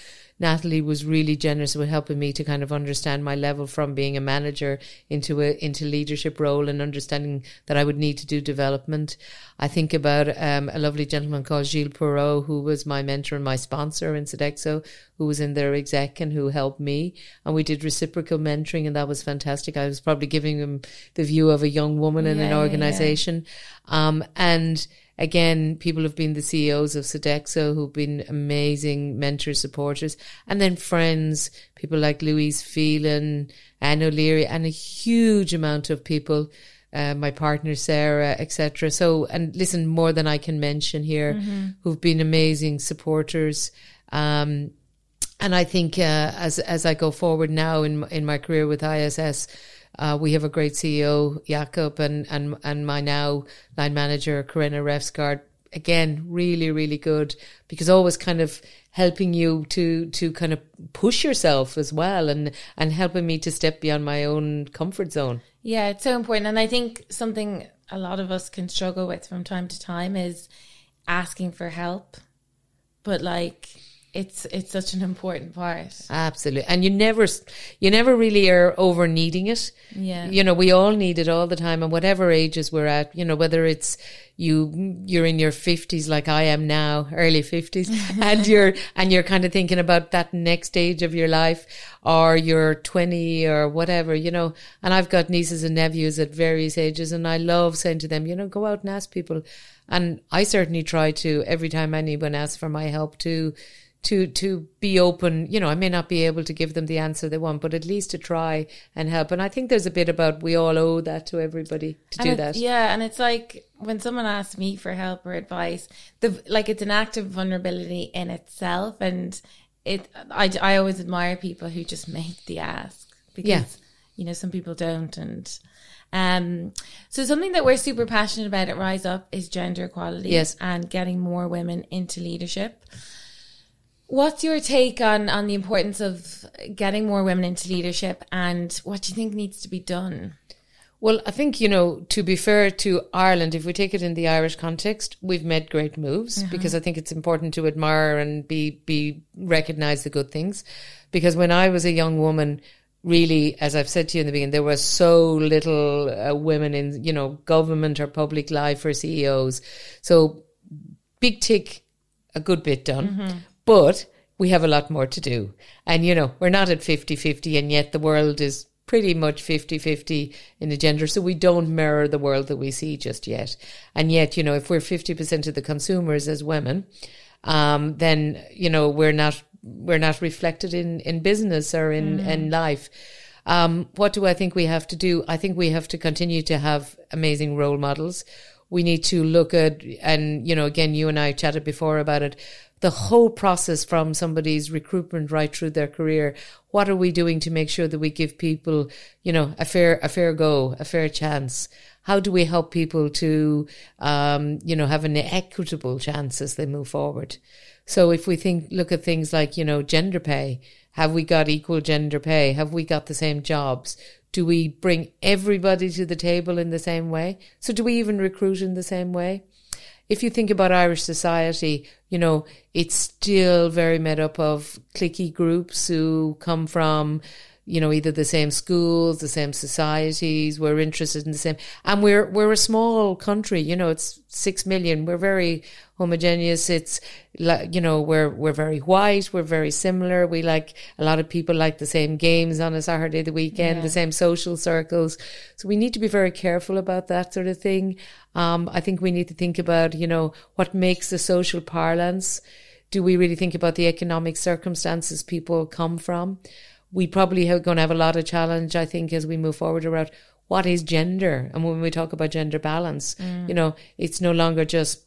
Natalie was really generous with helping me to kind of understand my level from being a manager into a into leadership role and understanding that I would need to do development. I think about um, a lovely gentleman called Gilles Perot, who was my mentor and my sponsor in Sodexo, who was in their exec and who helped me. And we did reciprocal mentoring, and that was fantastic. I was probably giving him the view of a young woman in yeah, an organization. Yeah. Um, and again, people have been the CEOs of Sodexo who've been amazing mentors, supporters, and then friends, people like Louise Phelan, Anne O'Leary, and a huge amount of people uh, my partner Sarah, etc. So, and listen, more than I can mention here, Mm-hmm. who've been amazing supporters. Um, and I think uh, as as I go forward now in in my career with ISS, uh, we have a great CEO, Jakob, and and and my now line manager, Corinna Refsgaard. Again, really, really good because always kind of helping you to to kind of push yourself as well, and and helping me to step beyond my own comfort zone. Yeah, it's so important. And I think something a lot of us can struggle with from time to time is asking for help. But like it's it's such an important part. Absolutely. And you never, you never really are over needing it. Yeah. You know, we all need it all the time and whatever ages we're at, you know, whether it's you, you're in your fifties like I am now, early fifties, [laughs] and you're, and you're kind of thinking about that next stage of your life or you're 20 or whatever, you know, and I've got nieces and nephews at various ages and I love saying to them, you know, go out and ask people. And I certainly try to every time anyone asks for my help to, to to be open you know i may not be able to give them the answer they want but at least to try and help and i think there's a bit about we all owe that to everybody to And do it- that Yeah, and it's like when someone asks me for help or advice, the like it's an act of vulnerability in itself, and it. I, I always admire people who just make the ask because Yeah. you know some people don't, and um. So something that we're super passionate about at Rise Up is gender equality, Yes. and getting more women into leadership. What's your take on on the importance of getting more women into leadership, and what do you think needs to be done? Well, I think, you know, to be fair to Ireland, if we take it in the Irish context, we've made great moves because I think it's important to admire and be, be, recognize the good things. Because when I was a young woman, really, as I've said to you in the beginning, there was so little uh, women in, you know, government or public life or CEOs. So big tick, a good bit done. But we have a lot more to do. And, you know, we're not at 50 50, and yet the world is pretty much 50 50 in the gender. So we don't mirror the world that we see just yet. And yet, you know, if we're 50% of the consumers as women, um, then, you know, we're not, we're not reflected in, in business or in, in life. Um, what do I think we have to do? I think we have to continue to have amazing role models. We need to look at, and, you know, again, you and I chatted before about it, the whole process from somebody's recruitment right through their career. What are we doing to make sure that we give people, you know, a fair, a fair go, a fair chance? How do we help people to, um, you know, have an equitable chance as they move forward? So if we think, look at things like, you know, gender pay, have we got equal gender pay? Have we got the same jobs? Do we bring everybody to the table in the same way? So do we even recruit in the same way? If you think about Irish society, you know, it's still very made up of cliquey groups who come from, you know, either the same schools, the same societies, we're interested in the same, and we're, we're a small country, you know, it's six million, we're very homogeneous, it's like, you know, we're, we're very white, we're very similar, we like, a lot of people like the same games on a Saturday, the weekend, Yeah. the same social circles, so we need to be very careful about that sort of thing. Um, I think we need to think about, you know, what makes the social parlance. Do we really think about the economic circumstances people come from? We probably are going to have a lot of challenge, I think, as we move forward around what is gender. And when we talk about gender balance, you know, it's no longer just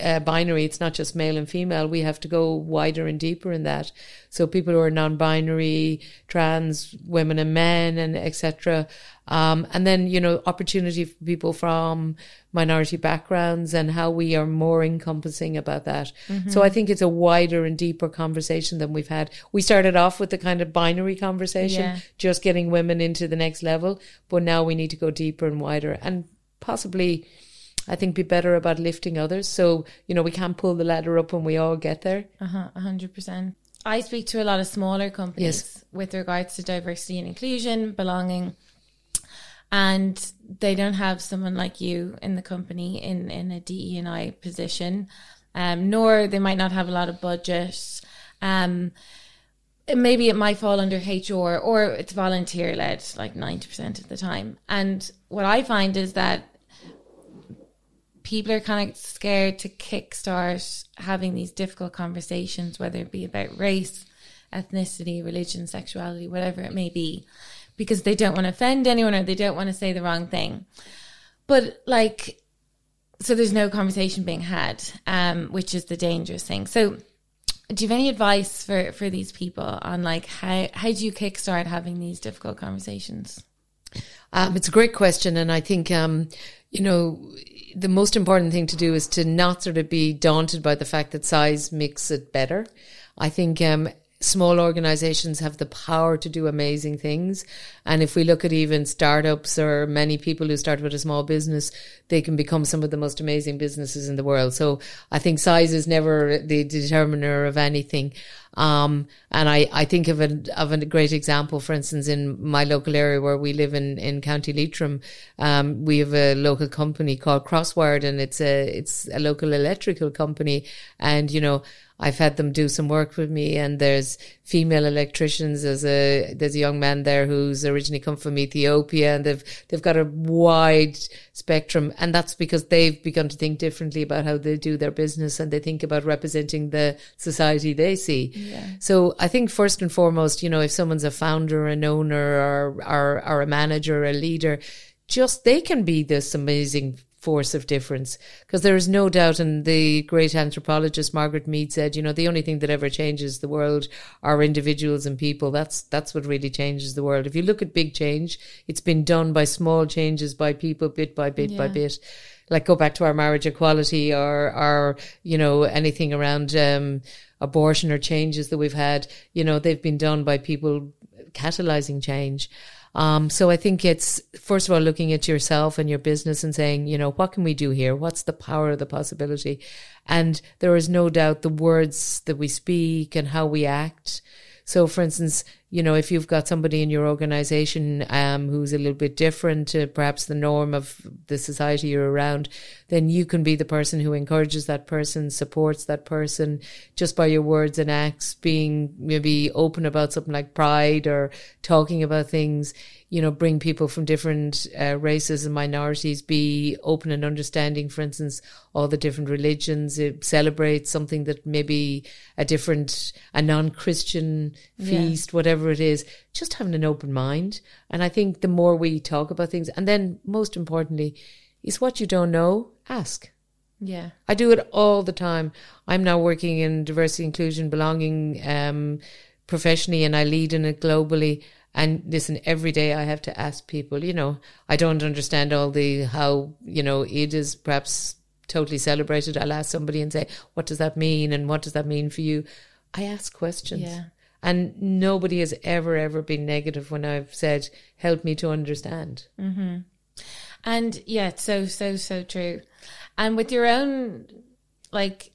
uh, binary. It's not just male and female. We have to go wider and deeper in that. So people who are non-binary, trans women and men, and etc. Um, and then you know opportunity for people from minority backgrounds and how we are more encompassing about that. So I think it's a wider and deeper conversation than we've had. We started off with the kind of binary conversation, Yeah. just getting women into the next level, but now we need to go deeper and wider and possibly. I think be better about lifting others. So, you know, we can't pull the ladder up when we all get there. Uh huh, a hundred percent. I speak to a lot of smaller companies Yes. with regards to diversity and inclusion, belonging, and they don't have someone like you in the company in in a DE and I position, um, nor they might not have a lot of budget. Um, maybe it might fall under HR or it's volunteer led, like ninety percent of the time. And what I find is that people are kind of scared to kickstart having these difficult conversations, whether it be about race, ethnicity, religion, sexuality, whatever it may be, because they don't want to offend anyone or they don't want to say the wrong thing. But like, so there's no conversation being had, um, which is the dangerous thing. So, do you have any advice for for these people on like how how do you kickstart having these difficult conversations? Um, it's a great question, and I think um, you know the most important thing to do is to not sort of be daunted by the fact that size makes it better. I think um, small organizations have the power to do amazing things. And if we look at even startups or many people who start with a small business, they can become some of the most amazing businesses in the world. So I think size is never the determiner of anything. Um, and I, I think of a, of a great example, for instance, in my local area where we live in, in County Leitrim, um, we have a local company called Crosswired and it's a, it's a local electrical company. And, you know, I've had them do some work with me and there's female electricians. There's a, there's a young man there who's originally come from Ethiopia and they've, they've got a wide spectrum. And that's because they've begun to think differently about how they do their business and they think about representing the society they see. Yeah. So I think first and foremost, you know, if someone's a founder, an owner or, or, or a manager, a leader, just they can be this amazing force of difference. Because there is no doubt, and the great anthropologist Margaret Mead said, you know, the only thing that ever changes the world are individuals and people. That's that's what really changes the world. If you look at big change, it's been done by small changes by people, bit by bit yeah. by bit. Like go back to our marriage equality or or you know anything around um, abortion or changes that we've had. You know, they've been done by people catalyzing change. Um, so I think it's first of all looking at yourself and your business and saying, you know, what can we do here? What's the power of the possibility? And there is no doubt the words that we speak and how we act. So, for instance, you know, if you've got somebody in your organization um, who's a little bit different to perhaps the norm of the society you're around, then you can be the person who encourages that person, supports that person just by your words and acts, being maybe open about something like pride or talking about things you know, bring people from different uh, races and minorities, be open and understanding, for instance, all the different religions, it celebrates something that maybe a different, a non-Christian feast, yeah. whatever it is, just having an open mind. And I think the more we talk about things, and then most importantly, is what you don't know, ask. Yeah. I do it all the time. I'm now working in diversity, inclusion, belonging, um, professionally and I lead in it globally. And listen, every day I have to ask people, you know, I don't understand all the how, you know, it is perhaps totally celebrated. I'll ask somebody and say, what does that mean? And what does that mean for you? I ask questions. Yeah. And nobody has ever, ever been negative when I've said, help me to understand. Mm-hmm. And yeah, it's so, so, so true. And with your own, like,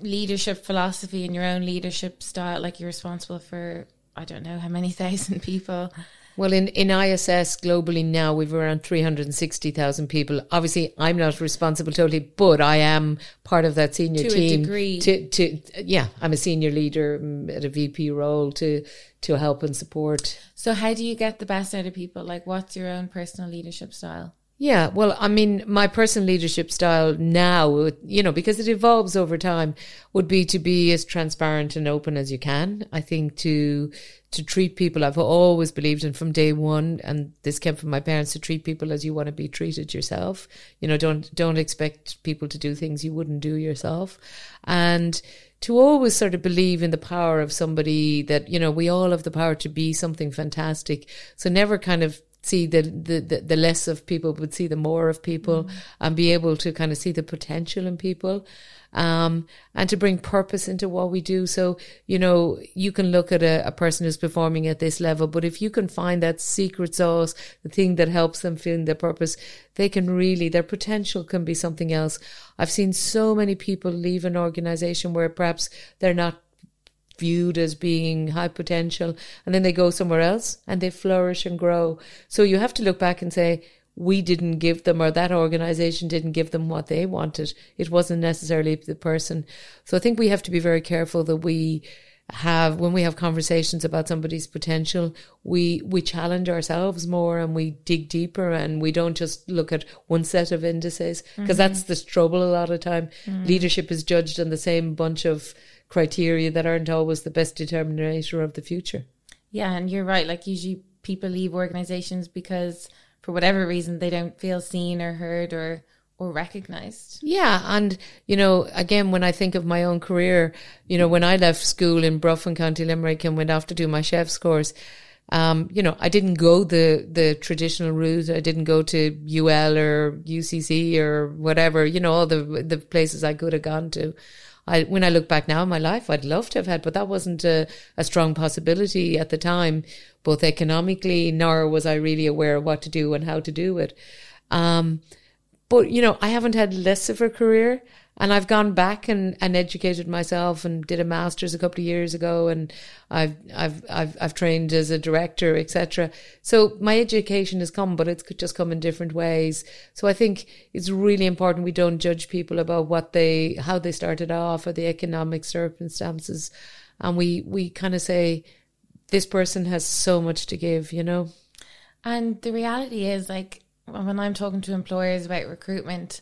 leadership philosophy and your own leadership style, like you're responsible for I don't know how many [laughs] thousand people. Well, in, in ISS globally now, we've around 360,000 people. Obviously, I'm not responsible totally, but I am part of that senior to team. A degree. To, to, yeah, I'm a senior leader mm, at a VP role to, to help and support. So how do you get the best out of people? Like, what's your own personal leadership style? Yeah, well, I mean, my personal leadership style now, you know, because it evolves over time, would be to be as transparent and open as you can. I think to to treat people, I've always believed in from day one, and this came from my parents, to treat people as you want to be treated yourself. You know, don't don't expect people to do things you wouldn't do yourself, and to always sort of believe in the power of somebody that you know we all have the power to be something fantastic. So never kind of see the, the, the, the, less of people, but see the more of people mm. and be able to kind of see the potential in people. Um, and to bring purpose into what we do. So, you know, you can look at a, a, person who's performing at this level, but if you can find that secret sauce, the thing that helps them feel their purpose, they can really, their potential can be something else. I've seen so many people leave an organization where perhaps they're not viewed as being high potential and then they go somewhere else and they flourish and grow. So you have to look back and say, we didn't give them or that organization didn't give them what they wanted. It wasn't necessarily the person. So I think we have to be very careful that we have when we have conversations about somebody's potential we we challenge ourselves more and we dig deeper and we don't just look at one set of indices because mm-hmm. that's the trouble a lot of time mm-hmm. leadership is judged on the same bunch of criteria that aren't always the best determinator of the future. Yeah, and you're right. Like usually people leave organizations because for whatever reason they don't feel seen or heard or or recognized. Yeah, and you know, again, when I think of my own career, you know, when I left school in Bruff in County Limerick and went off to do my chef's course, um, you know, I didn't go the the traditional route. I didn't go to UL or UCC or whatever, you know, all the the places I could have gone to. I, when I look back now in my life, I'd love to have had, but that wasn't a, a strong possibility at the time, both economically, nor was I really aware of what to do and how to do it. Um, but, you know, I haven't had less of a career and I've gone back and, and educated myself and did a master's a couple of years ago and I've, I've, I've, I've trained as a director, etc. So my education has come, but it's could just come in different ways. So I think it's really important we don't judge people about what they, how they started off or the economic circumstances. And we, we kind of say, this person has so much to give, you know? And the reality is like, when I'm talking to employers about recruitment,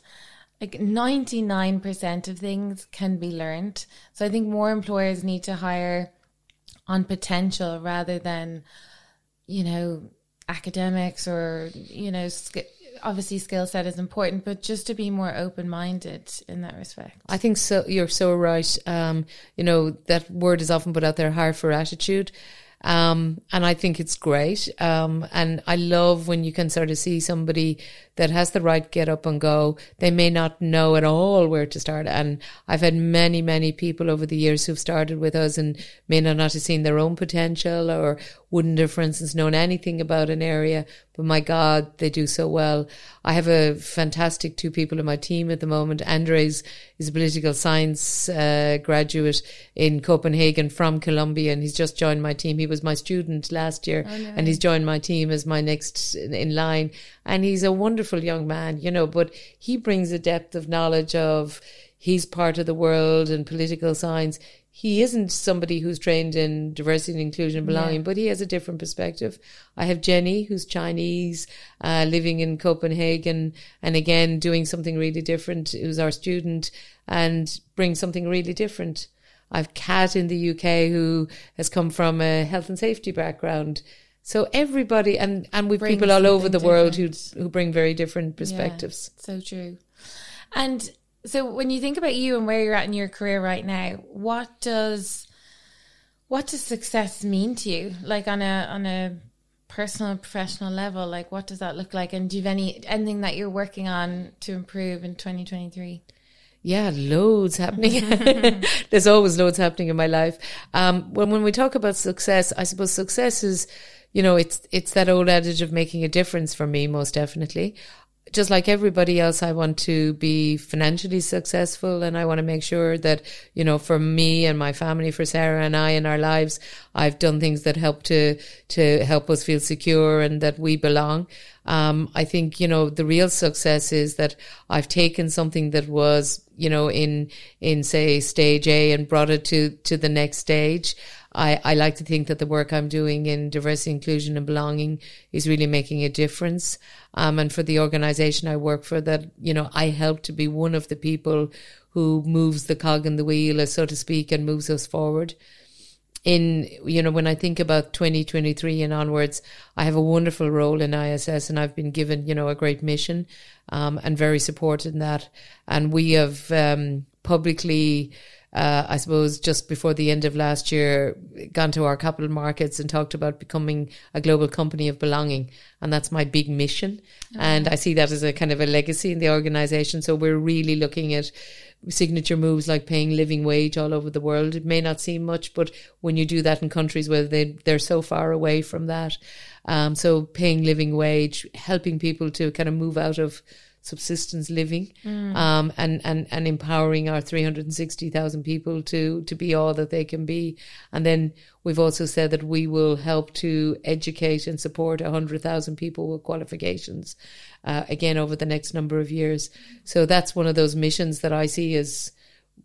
like 99% of things can be learned. So I think more employers need to hire on potential rather than, you know, academics or, you know, sk- obviously skill set is important, but just to be more open minded in that respect. I think so. You're so right. Um, you know, that word is often put out there, hire for attitude. Um, and I think it's great. Um, and I love when you can sort of see somebody that has the right get up and go. They may not know at all where to start. And I've had many, many people over the years who've started with us and may not have seen their own potential or wouldn't have, for instance, known anything about an area. But my God, they do so well. I have a fantastic two people in my team at the moment. Andres is a political science uh, graduate in Copenhagen from Columbia, and he's just joined my team. He was my student last year, oh, nice. and he's joined my team as my next in, in line. And he's a wonderful young man, you know, but he brings a depth of knowledge of he's part of the world and political science he isn't somebody who's trained in diversity and inclusion and belonging, yeah. but he has a different perspective. I have Jenny, who's Chinese, uh, living in Copenhagen, and again doing something really different. Who's our student and brings something really different. I've Kat in the UK who has come from a health and safety background. So everybody, and and we've people all over the world who who bring very different perspectives. Yeah, so true. And so when you think about you and where you're at in your career right now, what does what does success mean to you? Like on a on a personal professional level, like what does that look like? And do you have any anything that you're working on to improve in 2023? Yeah, loads happening. [laughs] There's always loads happening in my life. Um, when when we talk about success, I suppose success is, you know, it's it's that old adage of making a difference for me, most definitely just like everybody else, I want to be financially successful and I want to make sure that, you know, for me and my family, for Sarah and I in our lives, I've done things that help to, to help us feel secure and that we belong. Um, I think, you know, the real success is that I've taken something that was, you know, in, in say stage A and brought it to, to the next stage. I, I like to think that the work I'm doing in diversity, inclusion and belonging is really making a difference. Um, and for the organization I work for that, you know, I help to be one of the people who moves the cog in the wheel, so to speak, and moves us forward in you know when I think about 2023 and onwards, I have a wonderful role in ISS, and I've been given you know a great mission, um, and very supported in that. And we have um, publicly uh, I suppose just before the end of last year, gone to our capital markets and talked about becoming a global company of belonging. And that's my big mission. Oh. And I see that as a kind of a legacy in the organization. So we're really looking at signature moves like paying living wage all over the world. It may not seem much, but when you do that in countries where they, they're so far away from that. Um, so paying living wage, helping people to kind of move out of subsistence living mm. um, and, and, and empowering our 360,000 people to, to be all that they can be. And then we've also said that we will help to educate and support 100,000 people with qualifications uh, again over the next number of years. So that's one of those missions that I see as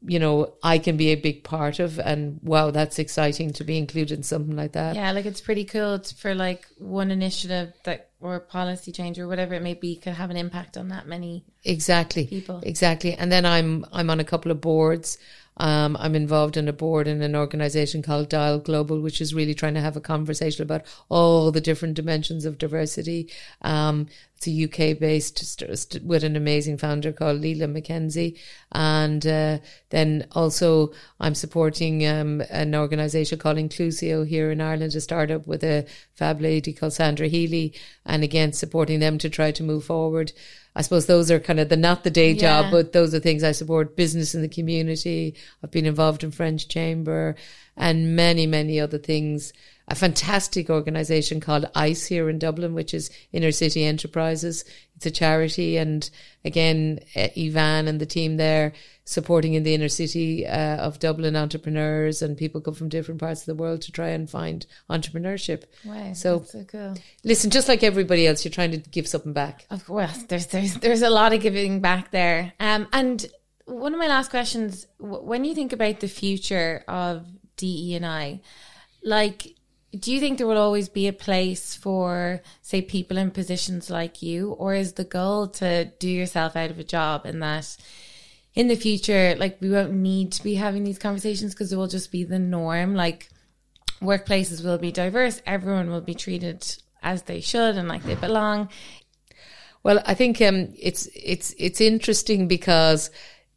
you know, I can be a big part of. And wow, that's exciting to be included in something like that. Yeah, like it's pretty cool for like one initiative that or policy change or whatever it may be could have an impact on that many exactly people exactly. And then I'm I'm on a couple of boards. Um, I'm involved in a board in an organization called Dial Global, which is really trying to have a conversation about all the different dimensions of diversity. Um, it's a UK based with an amazing founder called Leila McKenzie. And uh, then also I'm supporting um, an organisation called Inclusio here in Ireland, a startup with a fab lady called Sandra Healy. And again, supporting them to try to move forward. I suppose those are kind of the not the day job, but those are things I support business in the community. I've been involved in French Chamber and many, many other things. A fantastic organization called ICE here in Dublin, which is Inner City Enterprises. It's a charity. And again, uh, Ivan and the team there supporting in the inner city uh, of Dublin entrepreneurs and people come from different parts of the world to try and find entrepreneurship. Wow, So- so cool. Listen, just like everybody else, you're trying to give something back. Of course, there's there's there's a lot of giving back there. Um, and one of my last questions: when you think about the future of DE and I, like, do you think there will always be a place for, say, people in positions like you, or is the goal to do yourself out of a job and that? In the future, like we won't need to be having these conversations because it will just be the norm. Like workplaces will be diverse, everyone will be treated as they should and like they belong. Well, I think um, it's it's it's interesting because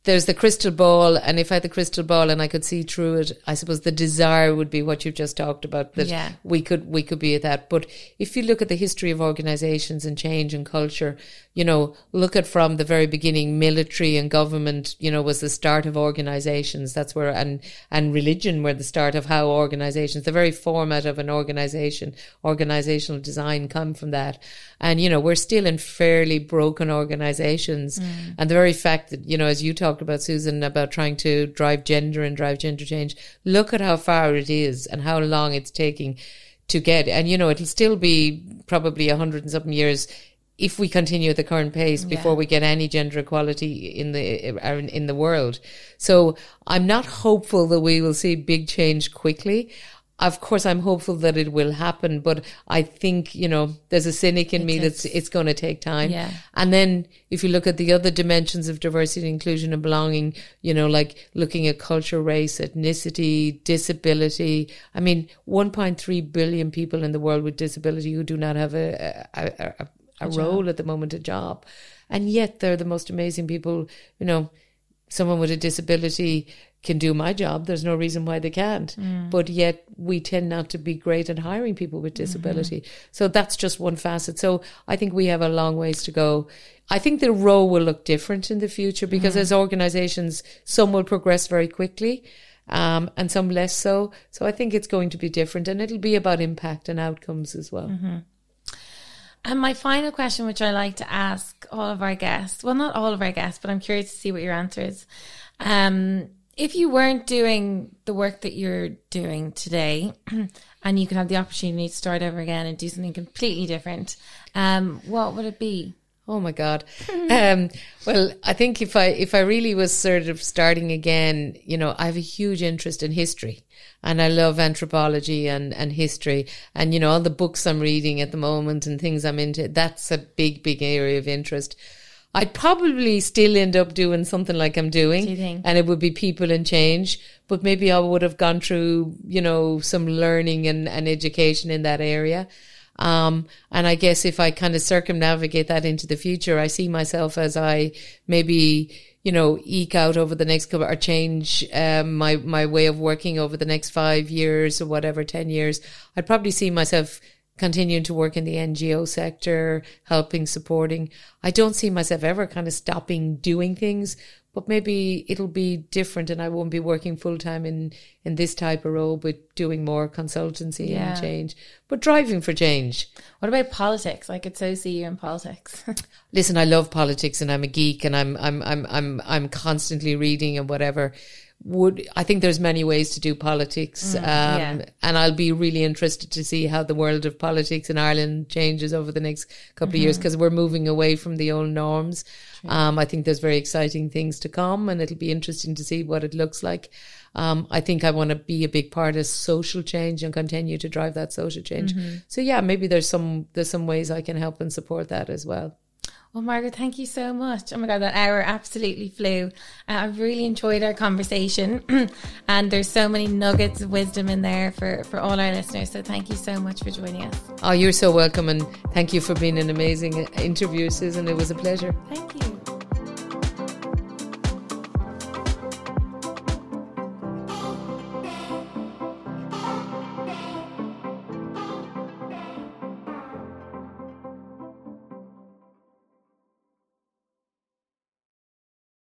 there's the crystal ball, and if I had the crystal ball and I could see through it, I suppose the desire would be what you've just talked about that Yeah. we could we could be at that. But if you look at the history of organizations and change and culture, you know, look at from the very beginning, military and government, you know, was the start of organizations. That's where and and religion were the start of how organizations, the very format of an organization, organizational design come from that. And you know, we're still in fairly broken organizations, mm. and the very fact that you know, as you talked about, Susan, about trying to drive gender and drive gender change, look at how far it is and how long it's taking to get. And you know, it'll still be probably a hundred and something years if we continue at the current pace before we get any gender equality in the uh, in the world. So I'm not hopeful that we will see big change quickly. Of course, I'm hopeful that it will happen, but I think you know there's a cynic in me that's it's going to take time. Yeah. And then if you look at the other dimensions of diversity, inclusion, and belonging, you know, like looking at culture, race, ethnicity, disability. I mean, 1.3 billion people in the world with disability who do not have a a, a, a, a role at the moment, a job, and yet they're the most amazing people. You know, someone with a disability can do my job. There's no reason why they can't. Mm. But yet we tend not to be great at hiring people with mm-hmm. disability. So that's just one facet. So I think we have a long ways to go. I think the role will look different in the future because mm. as organizations, some will progress very quickly. Um, and some less so. So I think it's going to be different and it'll be about impact and outcomes as well. Mm-hmm. And my final question, which I like to ask all of our guests, well, not all of our guests, but I'm curious to see what your answer is. Um, if you weren't doing the work that you're doing today, [clears throat] and you could have the opportunity to start over again and do something completely different, um, what would it be? Oh my God. [laughs] Um, well, I think if I, if I really was sort of starting again, you know, I have a huge interest in history and I love anthropology and, and history and, you know, all the books I'm reading at the moment and things I'm into. That's a big, big area of interest. I'd probably still end up doing something like I'm doing. Do you think? And it would be people and change, but maybe I would have gone through, you know, some learning and, and education in that area. Um, and I guess if I kind of circumnavigate that into the future, I see myself as I maybe, you know, eke out over the next couple or change, um, my, my way of working over the next five years or whatever, 10 years. I'd probably see myself continuing to work in the NGO sector, helping, supporting. I don't see myself ever kind of stopping doing things, but maybe it'll be different and I won't be working full time in, in this type of role, but doing more consultancy Yeah. and change, but driving for change. What about politics? I could so see you in politics. [laughs] Listen, I love politics and I'm a geek and I'm, I'm, I'm, I'm, I'm constantly reading and whatever. Would, I think there's many ways to do politics. um, yeah. and I'll be really interested to see how the world of politics in Ireland changes over the next couple of years because we're moving away from the old norms. Um, I think there's very exciting things to come and it'll be interesting to see what it looks like. Um, I think I want to be a big part of social change and continue to drive that social change. So yeah, maybe there's some, there's some ways I can help and support that as well. Well, Margot, thank you so much. Oh my God, that hour absolutely flew. Uh, I've really enjoyed our conversation, [clears throat] and there's so many nuggets of wisdom in there for, for all our listeners. So thank you so much for joining us. Oh, you're so welcome, and thank you for being an amazing interview, Susan. It was a pleasure. Thank you.